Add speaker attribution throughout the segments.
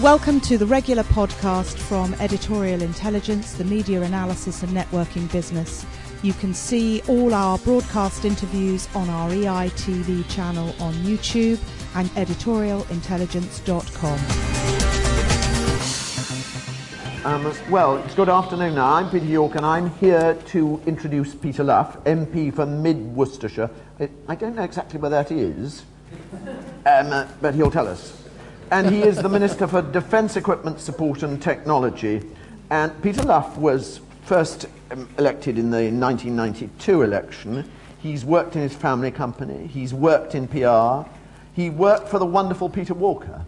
Speaker 1: Welcome to the regular podcast from Editorial Intelligence, the media analysis and networking business. You can see all our broadcast interviews on our EITV channel on YouTube and editorialintelligence.com.
Speaker 2: Um, well, it's good afternoon now. I'm Peter York and I'm here to introduce Peter Luff, MP for Mid Worcestershire. I don't know exactly where that is, um, uh, but he'll tell us and he is the Minister for Defence Equipment Support and Technology. And Peter Luff was first um, elected in the 1992 election. He's worked in his family company, he's worked in PR, he worked for the wonderful Peter Walker,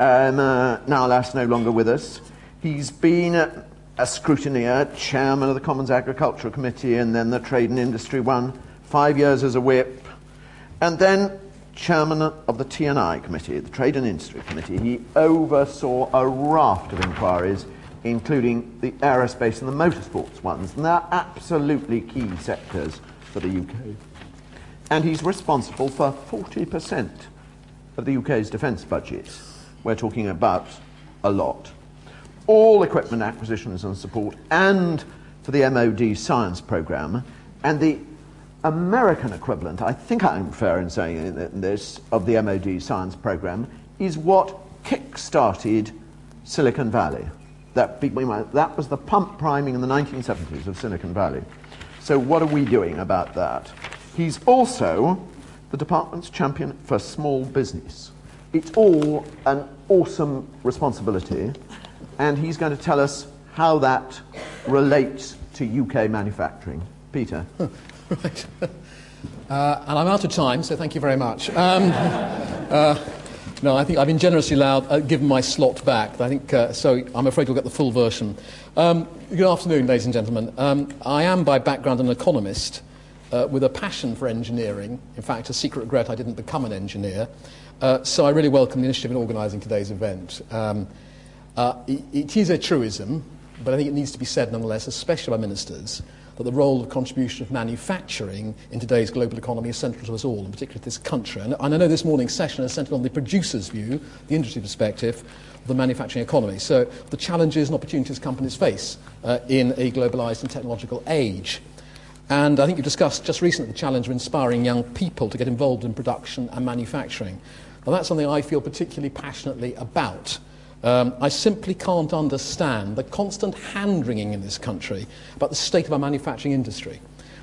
Speaker 2: um, uh, now alas no longer with us. He's been a, a scrutineer, chairman of the Commons Agricultural Committee, and then the Trade and Industry one, five years as a whip. And then chairman of the T&I Committee, the Trade and Industry Committee, he oversaw a raft of inquiries, including the aerospace and the motorsports ones, and they're absolutely key sectors for the UK. And he's responsible for 40% of the UK's defence budget. We're talking about a lot. All equipment acquisitions and support, and for the MOD science programme, and the American equivalent, I think I'm fair in saying this, of the MOD science program is what kick-started Silicon Valley. That, that was the pump priming in the 1970s of Silicon Valley. So what are we doing about that? He's also the department's champion for small business. It's all an awesome responsibility, and he's going to tell us how that relates to UK manufacturing. Peter.
Speaker 3: Right. Uh, and I'm out of time, so thank you very much. Um, uh, no, I think I've been generously allowed, uh, given my slot back. I think, uh, so I'm afraid we'll get the full version. Um, good afternoon, ladies and gentlemen. Um, I am by background an economist uh, with a passion for engineering. In fact, a secret regret I didn't become an engineer. Uh, so I really welcome the initiative in organising today's event. Um, it, it is a truism, but I think it needs to be said nonetheless, especially by ministers that the role of contribution of manufacturing in today's global economy is central to us all, and particularly this country. And, and I know this morning's session is centred on the producer's view, the industry perspective, of the manufacturing economy. So the challenges and opportunities companies face uh, in a globalised and technological age. And I think you discussed just recently the challenge of inspiring young people to get involved in production and manufacturing. Now, that's something I feel particularly passionately about. Um, I simply can't understand the constant hand wringing in this country about the state of our manufacturing industry,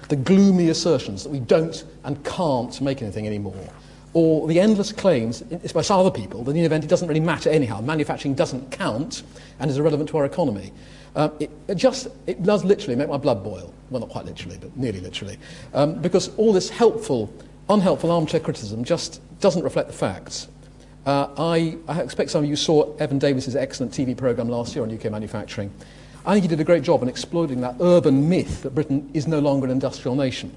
Speaker 3: the gloomy assertions that we don't and can't make anything anymore, or the endless claims by some other people that in the event it doesn't really matter anyhow, manufacturing doesn't count and is irrelevant to our economy. Um, it, it, just it does literally make my blood boil. Well, not quite literally, but nearly literally, um, because all this helpful, unhelpful armchair criticism just doesn't reflect the facts. Uh, I, I, expect some of you saw Evan Davis's excellent TV programme last year on UK manufacturing. I think he did a great job in exploiting that urban myth that Britain is no longer an industrial nation.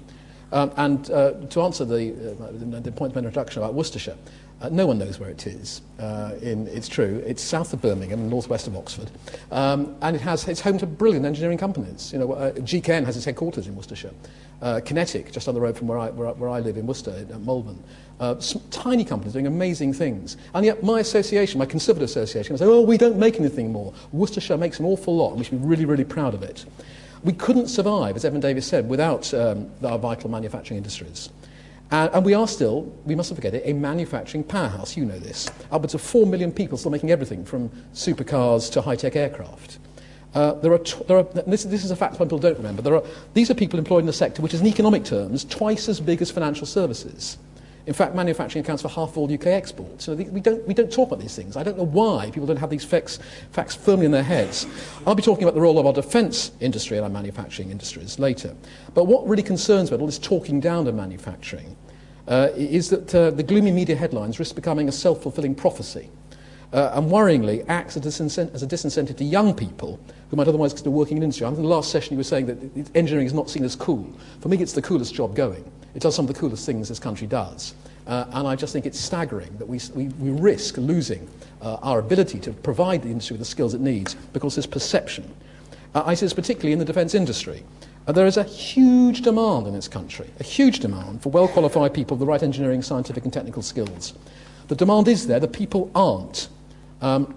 Speaker 3: Um, and uh, to answer the, uh, the point of introduction about Worcestershire, uh, no one knows where it is. Uh, in, it's true. It's south of Birmingham, northwest of Oxford. Um, and it has, it's home to brilliant engineering companies. You know, uh, GKN has its headquarters in Worcestershire. Uh, QinetiQ, just down the road from where I, where, where I live in Worcester, at Malvern. Uh, tiny companies doing amazing things. And yet my association, my Conservative association, say, oh, we don't make anything more. Worcestershire makes an awful lot, and we should be really, really proud of it. We couldn't survive, as Evan Davis said, without um, our vital manufacturing industries. And, we are still, we mustn't forget it, a manufacturing powerhouse. You know this. Upwards of 4 million people still making everything from supercars to high tech aircraft. Uh, there are, there are this, this, is a fact people don't remember. Are, these are people employed in a sector which is, in economic terms, twice as big as financial services. In fact, manufacturing accounts for half of all UK exports. So we, don't, we don't talk about these things. I don't know why people don't have these facts, facts firmly in their heads. I'll be talking about the role of our defence industry and our manufacturing industries later. But what really concerns me about all this talking down of manufacturing uh, is that uh, the gloomy media headlines risk becoming a self-fulfilling prophecy. Uh, and worryingly acts as a, disincentive to young people who might otherwise consider working in industry. I think in the last session you were saying that engineering is not seen as cool. For me, it's the coolest job going. It does some of the coolest things this country does. Uh, and I just think it's staggering that we, we, we risk losing uh, our ability to provide the industry with the skills it needs because there's perception. Uh, I see this particularly in the defence industry. Uh, there is a huge demand in this country, a huge demand for well qualified people with the right engineering, scientific, and technical skills. The demand is there, the people aren't. Um,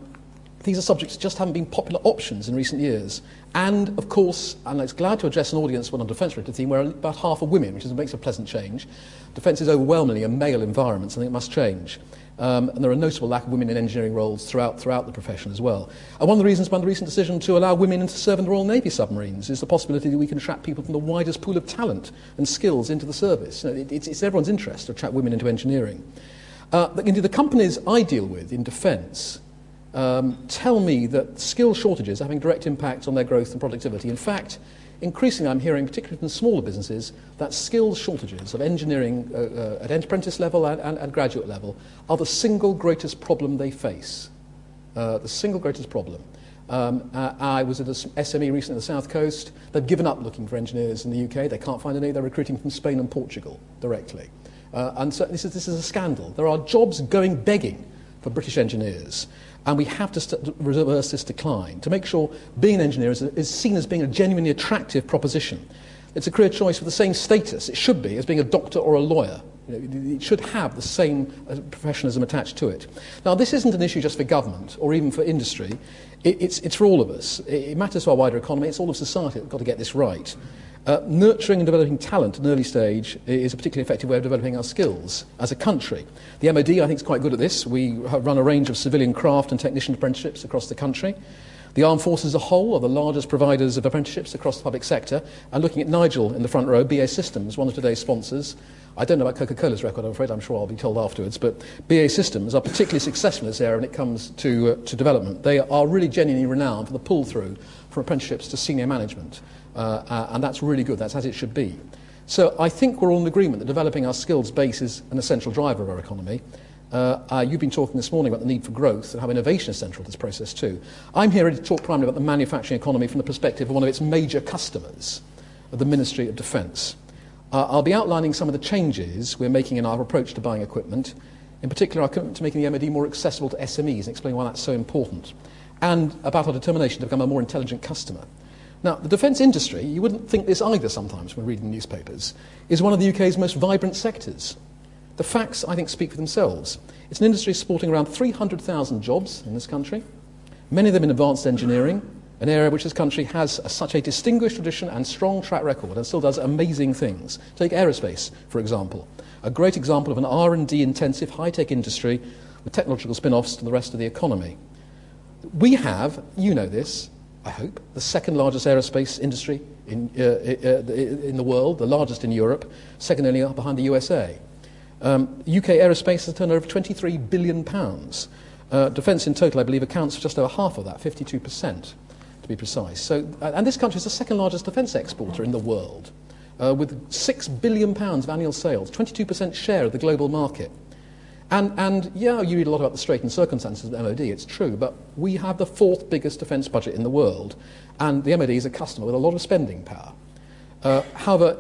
Speaker 3: these are subjects that just haven't been popular options in recent years. And, of course, and it's glad to address an audience on a defence-related theme where about half are women, which is, makes a pleasant change. Defence is overwhelmingly a male environment, something that must change. Um, and there are a notable lack of women in engineering roles throughout, throughout the profession as well. And one of the reasons behind the recent decision to allow women to serve in the Royal Navy submarines is the possibility that we can attract people from the widest pool of talent and skills into the service. You know, it, it's, it's everyone's interest to attract women into engineering. Uh, indeed, the companies I deal with in defence um, tell me that skill shortages are having direct impact on their growth and productivity. In fact, increasingly I'm hearing, particularly from smaller businesses, that skill shortages of engineering uh, uh, at apprentice level and, and, and, graduate level are the single greatest problem they face. Uh, the single greatest problem. Um, I was at an SME recently on the South Coast. They've given up looking for engineers in the UK. They can't find any. They're recruiting from Spain and Portugal directly. Uh, and so this is, this is a scandal. There are jobs going begging for British engineers. And we have to reverse this decline to make sure being an engineer is, is seen as being a genuinely attractive proposition. It's a career choice with the same status, it should be, as being a doctor or a lawyer. You know, it should have the same uh, professionalism attached to it. Now, this isn't an issue just for government or even for industry. It, it's, it's for all of us. It, it matters to our wider economy. It's all of society that's got to get this right. Uh, nurturing and developing talent at an early stage is a particularly effective way of developing our skills as a country. The MOD, I think, is quite good at this. We run a range of civilian craft and technician apprenticeships across the country. The armed forces as a whole are the largest providers of apprenticeships across the public sector. And looking at Nigel in the front row, BAE Systems, one of today's sponsors, I don't know about Coca Cola's record, I'm afraid, I'm sure I'll be told afterwards, but BAE Systems are particularly successful in this area when it comes to, uh, to development. They are really genuinely renowned for the pull through from apprenticeships to senior management. Uh, uh, and that's really good. That's as it should be. So I think we're all in agreement that developing our skills base is an essential driver of our economy. Uh, uh, you've been talking this morning about the need for growth and how innovation is central to this process too. I'm here to talk primarily about the manufacturing economy from the perspective of one of its major customers, the Ministry of Defence. Uh, I'll be outlining some of the changes we're making in our approach to buying equipment, in particular our commitment to making the MOD more accessible to SMEs and explain why that's so important, and about our determination to become a more intelligent customer. Now, the defence industry, you wouldn't think this either sometimes when reading newspapers, is one of the UK's most vibrant sectors. The facts, I think, speak for themselves. It's an industry supporting around 300,000 jobs in this country, many of them in advanced engineering, an area which this country has a, such a distinguished tradition and strong track record and still does amazing things. Take aerospace, for example, a great example of an R&D intensive high-tech industry with technological spin-offs to the rest of the economy. We have, you know this, I hope, the second largest aerospace industry in, uh, uh, uh, in the world, the largest in Europe, second only behind the USA. Um, UK aerospace has a turnover of £23 billion. Uh, defence in total, I believe, accounts for just over half of that, 52% to be precise. So, uh, and this country is the second largest defence exporter in the world, uh, with £6 billion of annual sales, 22% share of the global market. And, and yeah, you read a lot about the straitened circumstances of the MOD, it's true, but we have the fourth biggest defence budget in the world, and the MOD is a customer with a lot of spending power. Uh, however,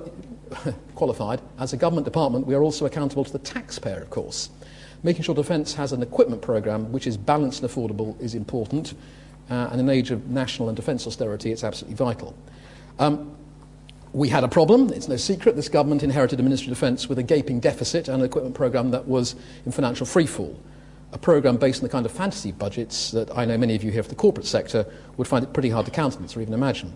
Speaker 3: qualified, as a government department, we are also accountable to the taxpayer, of course. Making sure defence has an equipment programme which is balanced and affordable is important, uh, and in an age of national and defence austerity, it's absolutely vital. Um, we had a problem. It's no secret. This government inherited a Ministry of Defence with a gaping deficit and an equipment programme that was in financial freefall. A programme based on the kind of fantasy budgets that I know many of you here for the corporate sector would find it pretty hard to countenance or even imagine.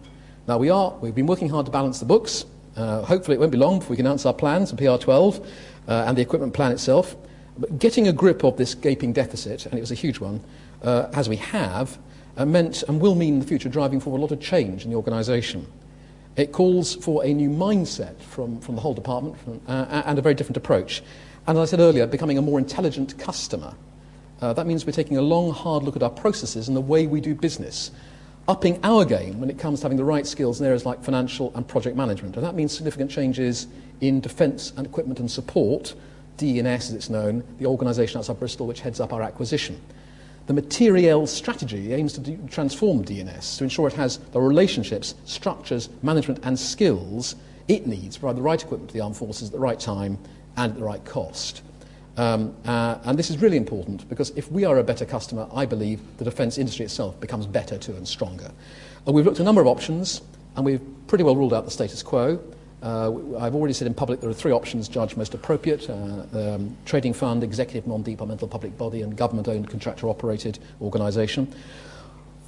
Speaker 3: Now, we are, we've been working hard to balance the books. Uh, hopefully, it won't be long before we can announce our plans and PR12 uh, and the equipment plan itself. But getting a grip of this gaping deficit, and it was a huge one, uh, as we have, uh, meant and will mean in the future driving forward a lot of change in the organisation. It calls for a new mindset from, from the whole department from, uh, and a very different approach. And as I said earlier, becoming a more intelligent customer. Uh, that means we're taking a long, hard look at our processes and the way we do business, upping our game when it comes to having the right skills in areas like financial and project management. And that means significant changes in defence and equipment and support, D&S as it's known, the organisation outside Bristol which heads up our acquisition. The materiel strategy aims to do, transform D&S to ensure it has the relationships, structures, management, and skills it needs to provide the right equipment to the armed forces at the right time and at the right cost. Um, uh, and this is really important because if we are a better customer, I believe the defence industry itself becomes better too and stronger. Uh, we've looked at a number of options. and we've pretty well ruled out the status quo. Uh, I've already said in public there are three options judged most appropriate uh, um, trading fund, executive non departmental public body, and government owned contractor operated organisation.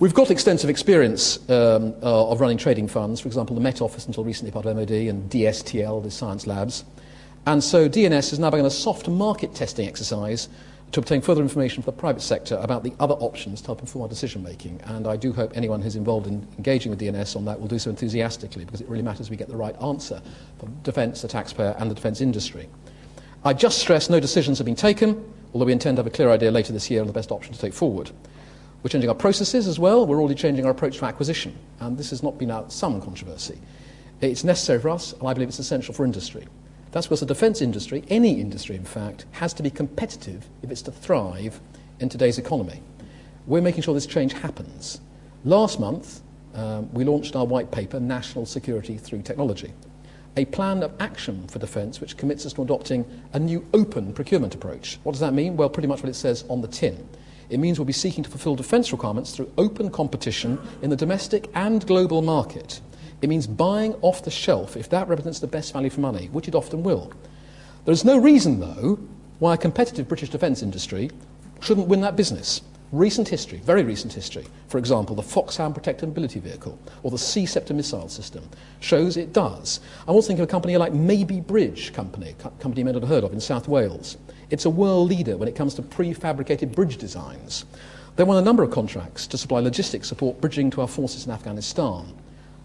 Speaker 3: We've got extensive experience um, uh, of running trading funds, for example, the Met Office until recently part of MOD and DSTL, the Science Labs. And so DNS is now beginning a soft market testing exercise to obtain further information from the private sector about the other options to help inform our decision making. And I do hope anyone who's involved in engaging with DNS on that will do so enthusiastically because it really matters we get the right answer for defence, the taxpayer, and the defence industry. I just stress no decisions have been taken, although we intend to have a clear idea later this year on the best option to take forward. We're changing our processes as well. We're already changing our approach to acquisition. And this has not been out some controversy. It's necessary for us, and I believe it's essential for industry. That's because the defence industry, any industry in fact, has to be competitive if it's to thrive in today's economy. We're making sure this change happens. Last month, um, we launched our white paper, National Security Through Technology, a plan of action for defence which commits us to adopting a new open procurement approach. What does that mean? Well, pretty much what it says on the tin. It means we'll be seeking to fulfill defence requirements through open competition in the domestic and global market. It means buying off the shelf if that represents the best value for money, which it often will. There is no reason, though, why a competitive British defence industry shouldn't win that business. Recent history, very recent history, for example, the Foxhound Protected Mobility Vehicle or the Sea Ceptor missile system, shows it does. I'm also thinking of a company like Mabey Bridge Company, a company you may not have heard of in South Wales. It's a world leader when it comes to prefabricated bridge designs. They won a number of contracts to supply logistics support bridging to our forces in Afghanistan.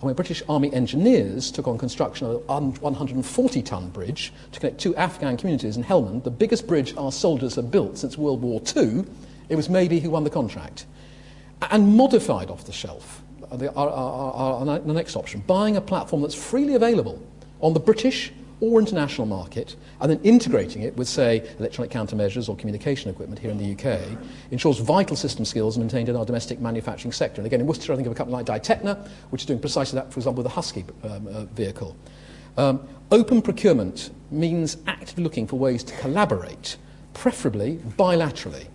Speaker 3: When British Army engineers took on construction of a 140 ton bridge to connect two Afghan communities in Helmand, the biggest bridge our soldiers have built since World War II, it was Mabey who won the contract. And modified off the shelf, uh, the, our, our, our, the next option, buying a platform that's freely available on the British or international market, and then integrating it with, say, electronic countermeasures or communication equipment here in the UK, ensures vital system skills are maintained in our domestic manufacturing sector. And again, in Worcester, I think of a company like Dytecna, which is doing precisely that, for example, with the Husky um, uh, vehicle. Um, open procurement means actively looking for ways to collaborate, preferably bilaterally,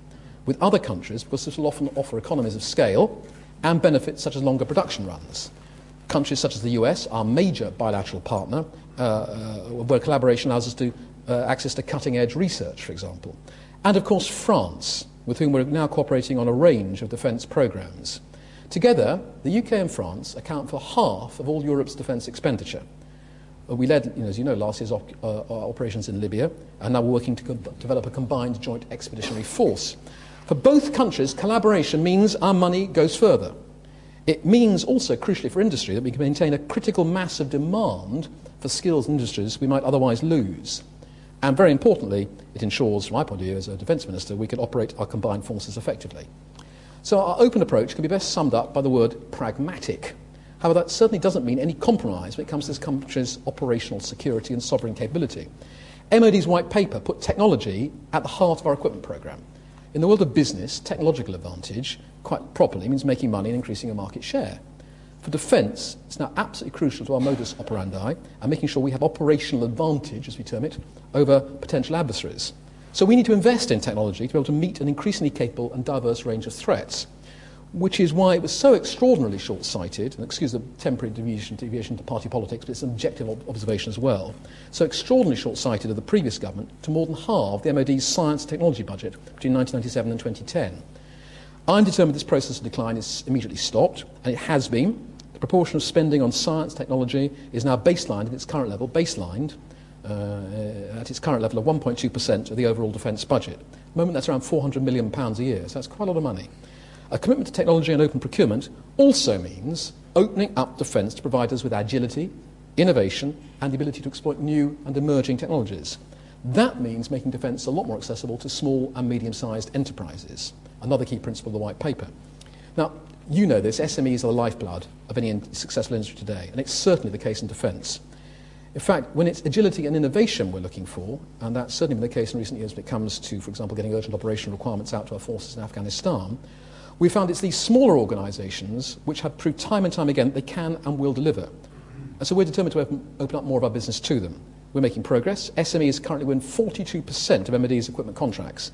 Speaker 3: with other countries, because this will often offer economies of scale and benefits such as longer production runs. Countries such as the US, our major bilateral partner, where collaboration allows us to uh, access to cutting edge research, for example. And of course, France, with whom we're now cooperating on a range of defence programmes. Together, the UK and France account for half of all Europe's defence expenditure. We led, you know, as you know, last year's op- uh, operations in Libya, and now we're working to develop a combined joint expeditionary force. For both countries, collaboration means our money goes further. It means also, crucially for industry, that we can maintain a critical mass of demand for skills and industries we might otherwise lose. And very importantly, it ensures, from my point of view as a defence minister, we can operate our combined forces effectively. So our open approach can be best summed up by the word pragmatic. However, that certainly doesn't mean any compromise when it comes to this country's operational security and sovereign capability. MOD's white paper put technology at the heart of our equipment programme. In the world of business, technological advantage, quite properly, means making money and increasing your market share. For defence, it's now absolutely crucial to our modus operandi and making sure we have operational advantage, as we term it, over potential adversaries. So we need to invest in technology to be able to meet an increasingly capable and diverse range of threats, which is why it was so extraordinarily short sighted, and excuse the temporary deviation, deviation to party politics, but it's an objective ob- observation as well, so extraordinarily short sighted of the previous government to more than halve the MOD's science and technology budget between 1997 and 2010. I'm determined this process of decline is immediately stopped, and it has been, the proportion of spending on science technology is now baselined at its current level, baselined uh, at its current level of 1.2% of the overall defence budget. At the moment, that's around £400 million a year, so that's quite a lot of money. A commitment to technology and open procurement also means opening up defence to provide us with agility, innovation, and the ability to exploit new and emerging technologies. That means making defence a lot more accessible to small and medium sized enterprises, another key principle of the white paper. Now, you know this, SMEs are the lifeblood of any successful industry today, and it's certainly the case in defence. In fact, when it's agility and innovation we're looking for, and that's certainly been the case in recent years when it comes to, for example, getting urgent operational requirements out to our forces in Afghanistan, we found it's these smaller organisations which have proved time and time again that they can and will deliver. And so we're determined to open, open up more of our business to them. We're making progress. SMEs currently win 42% of MOD's equipment contracts.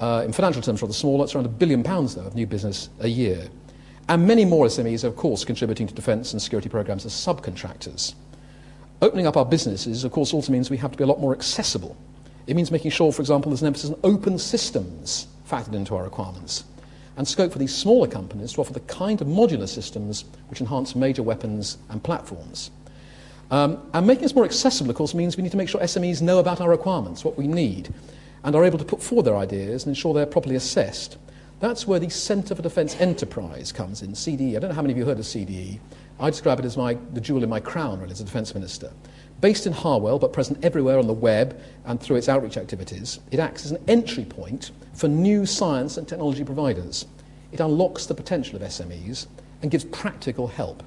Speaker 3: Uh, in financial terms, rather smaller, it's around a billion pounds, though, of new business a year. And many more SMEs, of course, contributing to defence and security programs as subcontractors. Opening up our businesses, of course, also means we have to be a lot more accessible. It means making sure, for example, there's an emphasis on open systems factored into our requirements, and scope for these smaller companies to offer the kind of modular systems which enhance major weapons and platforms. Um, and making us more accessible, of course, means we need to make sure SMEs know about our requirements, what we need, and are able to put forward their ideas and ensure they're properly assessed. That's where the Centre for Defence Enterprise comes in, CDE. I don't know how many of you heard of CDE. I describe it as my, the jewel in my crown, really, as a Defence Minister. Based in Harwell, but present everywhere on the web and through its outreach activities, it acts as an entry point for new science and technology providers. It unlocks the potential of SMEs and gives practical help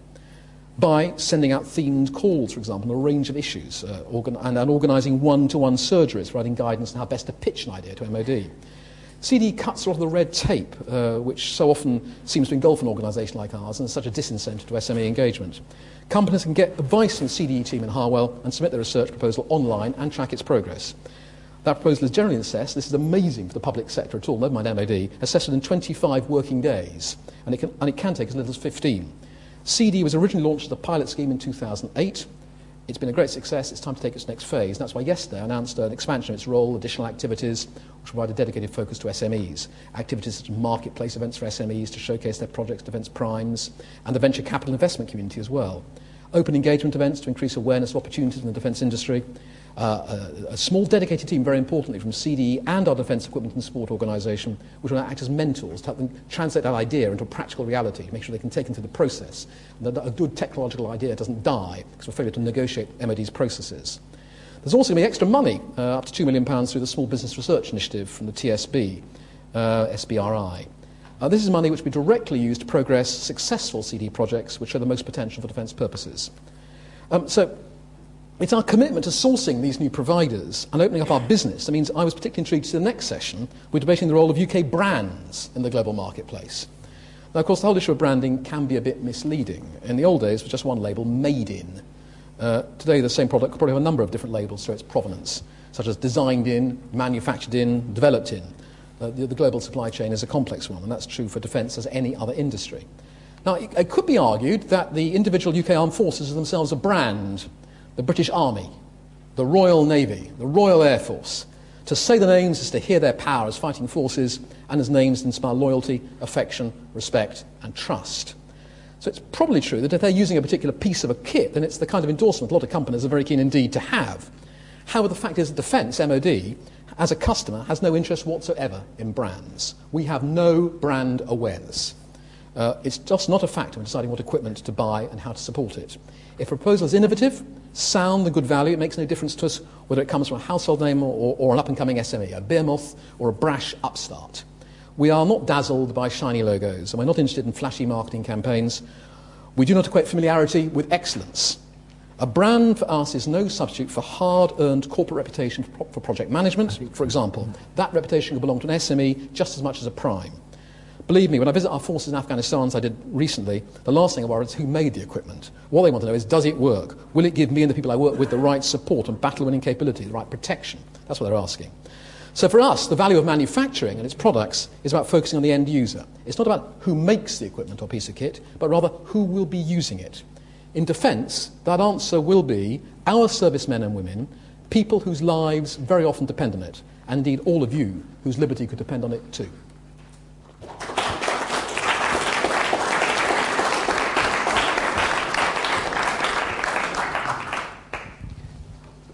Speaker 3: by sending out themed calls, for example, on a range of issues, uh, organ- and, and organising one-to-one surgeries, providing guidance on how best to pitch an idea to MOD. CD cuts a lot of the red tape, uh, which so often seems to engulf an organisation like ours and is such a disincentive to SME engagement. Companies can get advice from the CDE team in Harwell and submit their research proposal online and track its progress. That proposal is generally assessed, this is amazing for the public sector at all, never mind MOD, assessed within 25 working days, and it can, and it can take as little as 15. CD was originally launched as a pilot scheme in 2008. It's been a great success. It's time to take its next phase. And that's why yesterday I announced an expansion of its role, additional activities, which provide a dedicated focus to SMEs. Activities such as marketplace events for SMEs to showcase their projects, defence primes, and the venture capital investment community as well. Open engagement events to increase awareness of opportunities in the defence industry, uh, a, a, small dedicated team, very importantly, from CDE and our Defence Equipment and Sport Organisation, which will act as mentors to help them translate that idea into a practical reality, make sure they can take into the process, and that a good technological idea doesn't die because of failure to negotiate MOD's processes. There's also going to be extra money, uh, up to £2 million through the Small Business Research Initiative from the TSB, uh, SBRI. Uh, this is money which will be directly used to progress successful CD projects which show the most potential for defence purposes. Um, so it's our commitment to sourcing these new providers and opening up our business that means I was particularly intrigued to the next session. We're debating the role of UK brands in the global marketplace. Now, of course, the whole issue of branding can be a bit misleading. In the old days, it was just one label, made in. Uh, today, the same product could probably have a number of different labels to its provenance, such as designed in, manufactured in, developed in. Uh, the, the, global supply chain is a complex one, and that's true for defence as any other industry. Now, it, it could be argued that the individual UK armed forces are themselves a brand the British Army, the Royal Navy, the Royal Air Force. To say the names is to hear their power as fighting forces and as names that inspire loyalty, affection, respect, and trust. So it's probably true that if they're using a particular piece of a kit, then it's the kind of endorsement a lot of companies are very keen indeed to have. However, the fact is that Defence, MOD, as a customer, has no interest whatsoever in brands. We have no brand awareness. Uh, it's just not a factor in deciding what equipment to buy and how to support it. If a proposal is innovative, sound and good value, it makes no difference to us whether it comes from a household name or, or, or an up and coming SME, a behemoth or a brash upstart. We are not dazzled by shiny logos, and we're not interested in flashy marketing campaigns. We do not equate familiarity with excellence. A brand for us is no substitute for hard earned corporate reputation for project management, for example. That reputation will belong to an SME just as much as a prime. Believe me, when I visit our forces in Afghanistan, as I did recently, the last thing I worry is who made the equipment. What they want to know is does it work? Will it give me and the people I work with the right support and battle winning capability, the right protection? That's what they're asking. So for us, the value of manufacturing and its products is about focusing on the end user. It's not about who makes the equipment or piece of kit, but rather who will be using it. In defence, that answer will be our servicemen and women, people whose lives very often depend on it, and indeed all of you whose liberty could depend on it too.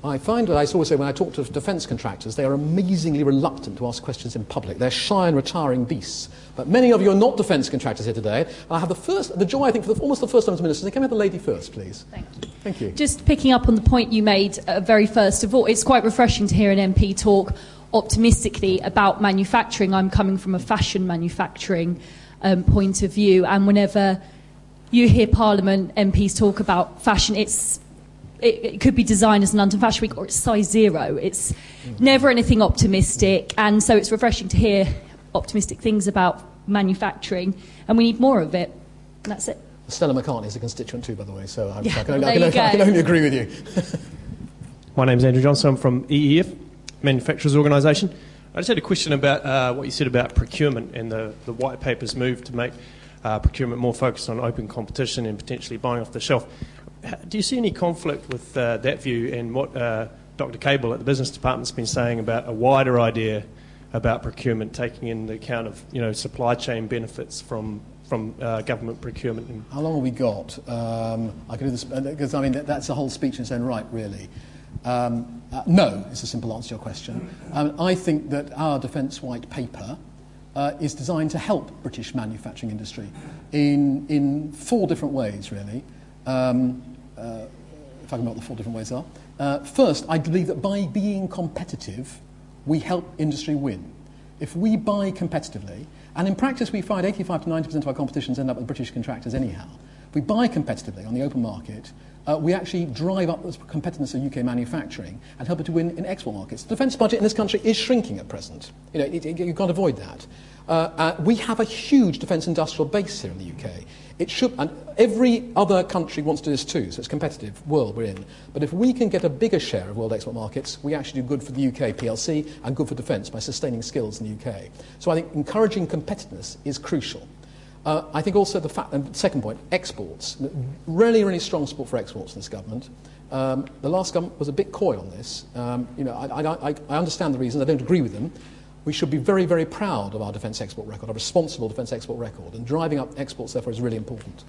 Speaker 3: I find that I always say when I talk to defence contractors, they are amazingly reluctant to ask questions in public. They're shy and retiring beasts. But many of you are not defence contractors here today. And I have the first, the joy, I think, for the, almost the first time as minister. Can we have the lady first, please?
Speaker 4: Thank you.
Speaker 3: Thank you.
Speaker 4: Just picking up on the point you made uh, very first of all, it's quite refreshing to hear an MP talk optimistically about manufacturing. I'm coming from a fashion manufacturing um, point of view, and whenever you hear Parliament MPs talk about fashion, it's it, it, could be designed as an London Fashion Week or it's size zero. It's never anything optimistic, and so it's refreshing to hear optimistic things about manufacturing, and we need more of it. And that's it.
Speaker 3: Stella McCartney is a constituent too, by the way, so yeah, I, can only, I, can, I, can, only agree with you.
Speaker 5: My name's Andrew Johnson. I'm from EEF, Manufacturers Organisation. I just had a question about uh, what you said about procurement and the, the white paper's move to make uh, procurement more focused on open competition and potentially buying off the shelf. Do you see any conflict with uh, that view and what uh, Dr. Cable at the Business Department's been saying about a wider idea about procurement, taking into account of you know supply chain benefits from from uh, government procurement.
Speaker 3: How long have we got? Um, I can do this because I mean that's a whole speech in its own right, really. Um, uh, no, is a simple answer to your question. Um, I think that our defence white paper uh, is designed to help British manufacturing industry in in four different ways, really. Um, uh, if I can what the four different ways are. Uh, first, I believe that by being competitive, we help industry win. If we buy competitively, and in practice we find 85 to 90% of our competitions end up with British contractors anyhow. If we buy competitively on the open market, uh, we actually drive up the competitiveness of UK manufacturing and help it to win in export markets. The defence budget in this country is shrinking at present. You know, it, it, you can't avoid that. Uh, uh, we have a huge defence industrial base here in the UK. It should, and every other country wants to do this too, so it's a competitive world we're in. But if we can get a bigger share of world export markets, we actually do good for the UK PLC and good for defence by sustaining skills in the UK. So I think encouraging competitiveness is crucial. Uh, I think also the fact, and second point, exports. Really, really strong support for exports in this government. Um, the last government was a bit coy on this. Um, you know, I, I, I understand the reasons. I don't agree with them we should be very, very proud of our defence export record, our responsible defence export record, and driving up exports, therefore, is really important.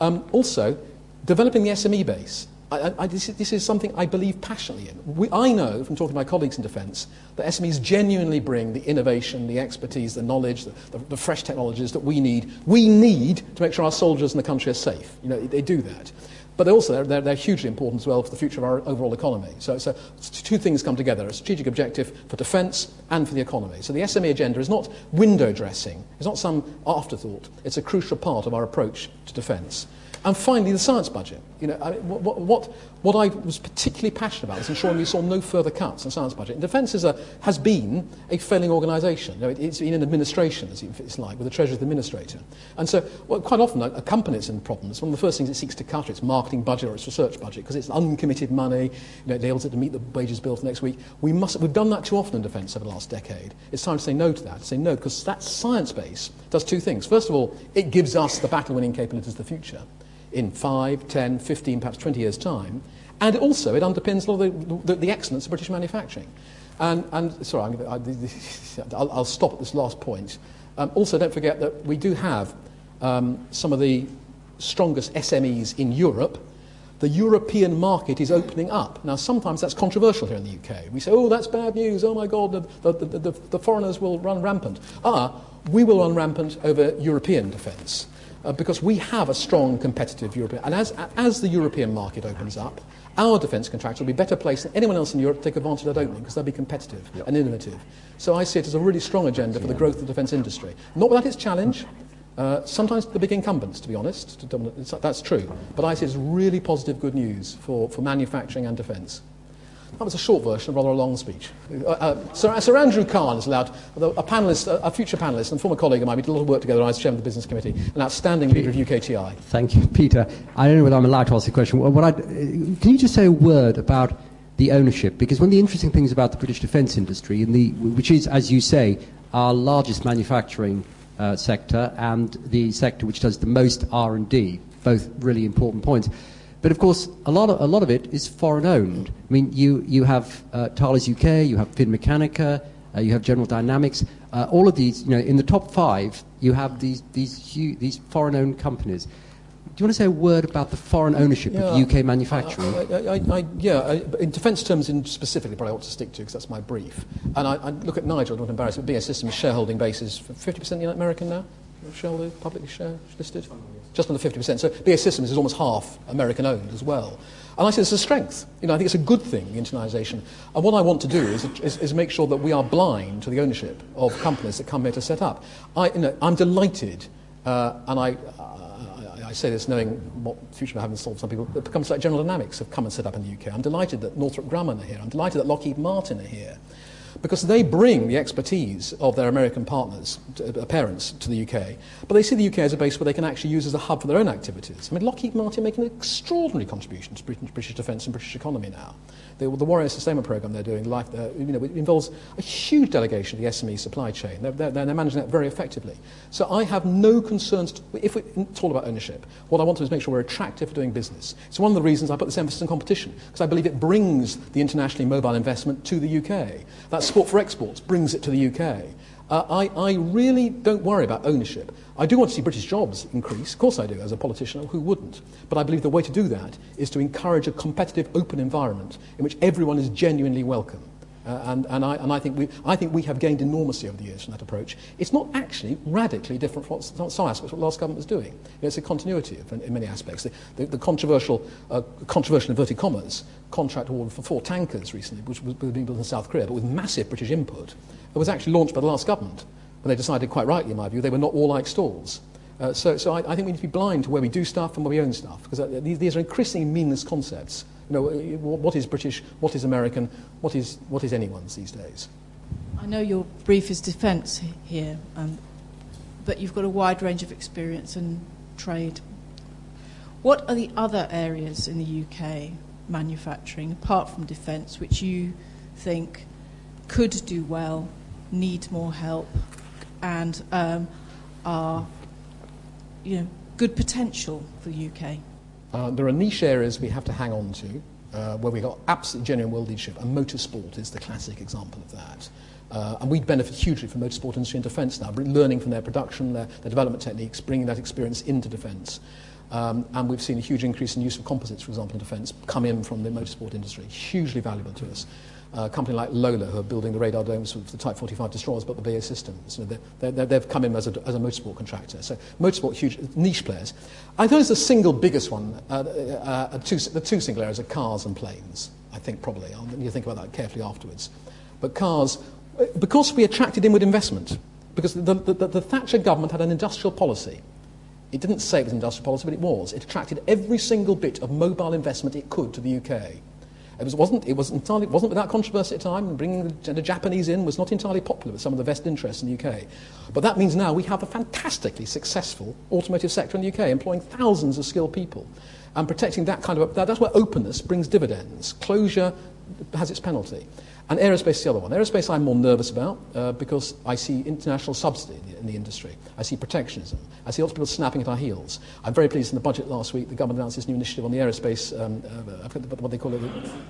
Speaker 3: Um, also, developing the SME base. I, I, this, is, this, is, something I believe passionately in. We, I know from talking to my colleagues in defence that SMEs genuinely bring the innovation, the expertise, the knowledge, the, the, the, fresh technologies that we need. We need to make sure our soldiers in the country are safe. You know, they do that. But also, they're, they're, hugely important as well for the future of our overall economy. So, so two things come together a strategic objective for defence and for the economy. So the SME agenda is not window dressing, it's not some afterthought, it's a crucial part of our approach to defence. And finally, the science budget. You know, I, what, what, what I was particularly passionate about is ensuring we saw no further cuts in the science budget. And Defence a, has been a failing organisation. You know, it, has been an administration, as it's like, with a Treasury Administrator. And so, well, quite often, a, a company that's in problems, one of the first things it seeks to cut is its marketing budget or its research budget, because it's uncommitted money, you know, it to meet the wages bill for next week. We must, we've done that too often in Defence over the last decade. It's time to say no to that, to say no, because that science base does two things. First of all, it gives us the battle-winning capabilities of the future in 5, 10, 15, perhaps 20 years' time. And also, it underpins a lot of the, the, the excellence of British manufacturing. And, and sorry, I, will I'll stop at this last point. Um, also, don't forget that we do have um, some of the strongest SMEs in Europe. The European market is opening up. Now, sometimes that's controversial here in the UK. We say, oh, that's bad news. Oh, my God, the, the, the, the foreigners will run rampant. Ah, we will run rampant over European defence uh, because we have a strong competitive European. And as, as the European market opens up, our defence contractors will be better placed than anyone else in Europe to take advantage of that opening because they'll be competitive yep. and innovative. So I see it as a really strong agenda for the growth of the defence industry. Not without its challenge. Uh, sometimes the big incumbents, to be honest, to that's true. But I see it as really positive good news for, for manufacturing and defence. That was a short version of rather a long speech. Uh, uh, Sir, Sir, Andrew Cahn is allowed, a, panelist, a, a, future panelist and former colleague of mine, we did a lot of work together, I was chairman of the business committee, an outstanding leader of UKTI.
Speaker 6: Thank you, Peter. I don't know whether I'm allowed to ask the question. What I, can you just say a word about the ownership? Because one of the interesting things about the British defence industry, the, which is, as you say, our largest manufacturing uh, sector and the sector which does the most R&D, both really important points. But of course, a lot of, a lot of it is foreign owned. I mean, you, you have uh, Thales UK, you have Finmeccanica, uh, you have General Dynamics. Uh, all of these, you know, in the top five, you have these, these, huge, these foreign owned companies. Do you want to say a word about the foreign ownership yeah, of UK manufacturing?
Speaker 3: I, I, I, yeah, in defence terms in specifically, probably I ought to stick to because that's my brief. And I, look at Nigel, I don't embarrass him, BAE Systems shareholding basis, 50% American now? Shareholder, publicly share, listed? Just under 50%. So BAE Systems is almost half American owned as well. And I see this as a strength. You know, I think it's a good thing, internationalisation. And what I want to do is, is, is, make sure that we are blind to the ownership of companies that come here to set up. I, you know, I'm delighted, uh, and I, uh, I say this knowing what future may have in store for some people, that like General Dynamics have come and set up in the UK. I'm delighted that Northrop Grumman are here. I'm delighted that Lockheed Martin are here. Because they bring the expertise of their American partners, uh, parents, to the UK. But they see the UK as a base where they can actually use as a hub for their own activities. I mean, Lockheed Martin are making an extraordinary contribution to British, British defence and British economy now. The, Warrior Sustainment Programme they're doing life, uh, you know, involves a huge delegation of the SME supply chain. They're, they're, they're, managing that very effectively. So I have no concerns. To, if we, it's all about ownership, what I want to do is make sure we're attractive for doing business. It's one of the reasons I put this emphasis on competition, because I believe it brings the internationally mobile investment to the UK. Sport for exports brings it to the UK. Uh, I, I really don't worry about ownership. I do want to see British jobs increase. Of course I do, as a politician. Who wouldn't? But I believe the way to do that is to encourage a competitive, open environment in which everyone is genuinely welcome. Uh, and, and, I, and I, think we, I think we have gained enormously over the years from that approach. It's not actually radically different from what, some aspects what last government was doing. It's a continuity of, in, in, many aspects. The, the, the controversial, uh, controversial inverted commas, contract award for four tankers recently, which was being built in South Korea, but with massive British input, it was actually launched by the last government when they decided, quite rightly in my view, they were not all like stalls. Uh, so so I, I, think we need to be blind to where we do stuff and where we own stuff, because uh, these, these, are increasingly meaningless concepts. You know, uh, what is British, what is American, what is, what is anyone's these days?
Speaker 1: I know your brief is defence here, um, but you've got a wide range of experience in trade. What are the other areas in the UK, manufacturing, apart from defence, which you think could do well, need more help, and um, are you know, good potential for the UK?
Speaker 3: Uh, there are niche areas we have to hang on to uh, where we've got absolute genuine world leadership, and motorsport is the classic example of that. Uh, and we benefit hugely from motorsport industry and defence now, learning from their production, their, their development techniques, bringing that experience into defence. Um, and we've seen a huge increase in use of composites, for example, in defence, come in from the motorsport industry. Hugely valuable to us. A company like Lola, who are building the radar domes for the Type 45 destroyers, but the BAE systems. You know, they're, they've come in as a, as a motorsport contractor. So motorsport, huge niche players. I think the single biggest one, uh, uh, two, the two single areas are cars and planes, I think probably. I'll, you think about that carefully afterwards. But cars, because we attracted inward investment, because the, the, the, the Thatcher government had an industrial policy. It didn't say it was industrial policy, but it was. It attracted every single bit of mobile investment it could to the UK. It, was, wasn't, it was entirely, wasn't without controversy at the time, and bringing the, the, Japanese in was not entirely popular with some of the vested interests in the UK. But that means now we have a fantastically successful automotive sector in the UK, employing thousands of skilled people. And protecting that kind of, that, that's where openness brings dividends. Closure has its penalty. And aerospace is the other one. Aerospace I'm more nervous about uh, because I see international subsidy in the, in the, industry. I see protectionism. I see lots of people snapping at our heels. I'm very pleased in the budget last week, the government announced this new initiative on the aerospace, um, uh, I forget what they call it,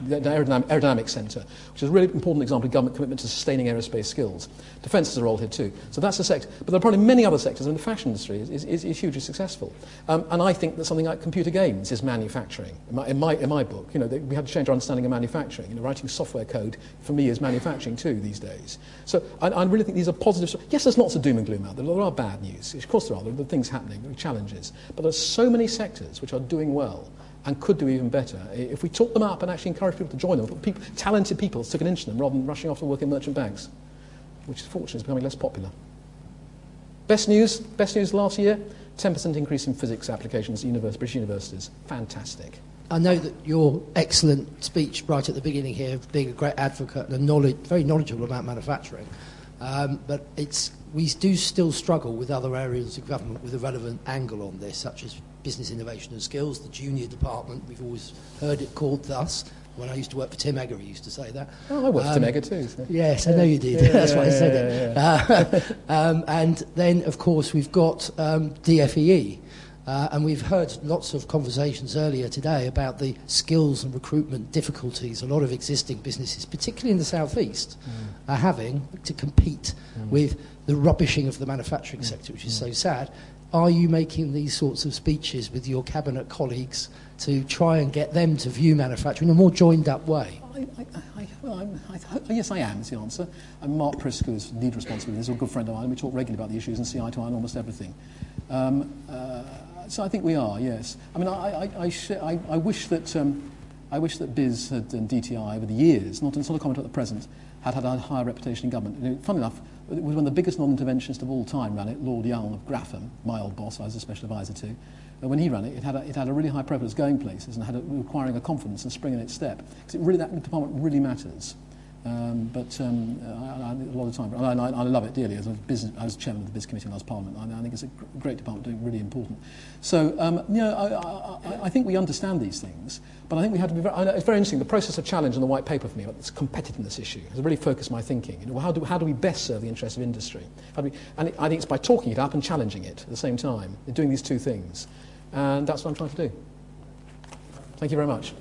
Speaker 3: the aerodynamic, aerodynamic centre, which is a really important example of government commitment to sustaining aerospace skills. Defence has a role here too. So that's a sector. But there are probably many other sectors, I and the fashion industry is, is, is, is hugely successful. Um, and I think that something like computer games is manufacturing. In my, in my, in my book, you know, they, we had to change our understanding of manufacturing. You know, writing software code for me is manufacturing too these days. So I, I really think these are positive. Yes, there's lots of doom and gloom out there. There are bad news. Of course there are. There are things happening, there are challenges. But there's so many sectors which are doing well and could do even better if we talk them up and actually encourage people to join them. People, talented people took an inch in them rather than rushing off to work in merchant banks, which is fortunately is becoming less popular. Best news, best news last year, 10% increase in physics applications at British universities. Fantastic.
Speaker 7: I know that your excellent speech right at the beginning here, being a great advocate and knowledge, very knowledgeable about manufacturing, um, but it's, we do still struggle with other areas of government with a relevant angle on this, such as business innovation and skills, the junior department, we've always heard it called thus. When I used to work for Tim Eggar, he used to say that.
Speaker 3: Oh, I worked um, for Tim Eggar too. So.
Speaker 7: Yes, I know you did. Yeah, That's why I said it. Uh, um, and then, of course, we've got um, DFEE, uh, and we've heard lots of conversations earlier today about the skills and recruitment difficulties a lot of existing businesses, particularly in the southeast, mm. are having to compete mm. with the rubbishing of the manufacturing mm. sector, which is so mm. sad. Are you making these sorts of speeches with your cabinet colleagues to try and get them to view manufacturing in a more joined up way?
Speaker 3: I, I, well, yes, I am, is the answer. And Mark Prisk, who's lead responsibility, is a good friend of mine, and we talk regularly about the issues and see eye to eye on almost everything. Um, uh, so I think we are, yes. I mean, I, I, I, I wish that um, I wish that BIS had, and DTI over the years, not in sort of comment at the present, had had a higher reputation in government. You know, fun enough, it was one of the biggest non-interventionists of all time ran it, Lord Young of Graffham, my old boss, I was a special advisor to. And when he ran it, it had a, it had a really high preference going places and had a, requiring a confidence and spring in its step. Because it really, that department really matters. Um, but um, I, I, a lot of time, I, I, love it dearly. As a business, I was chairman of the BIS Committee in last Parliament. I, think it's a great department, doing really important. So, um, you know, I, I, think we understand these things, but I think we have to be very. it's very interesting. The process of challenge and the white paper for me, about this competitiveness issue, has really focused my thinking. You know, how, do, how do we best serve the interests of industry? We, and I think it's by talking it up and challenging it at the same time, doing these two things, and that's what I'm trying to do. Thank you very much.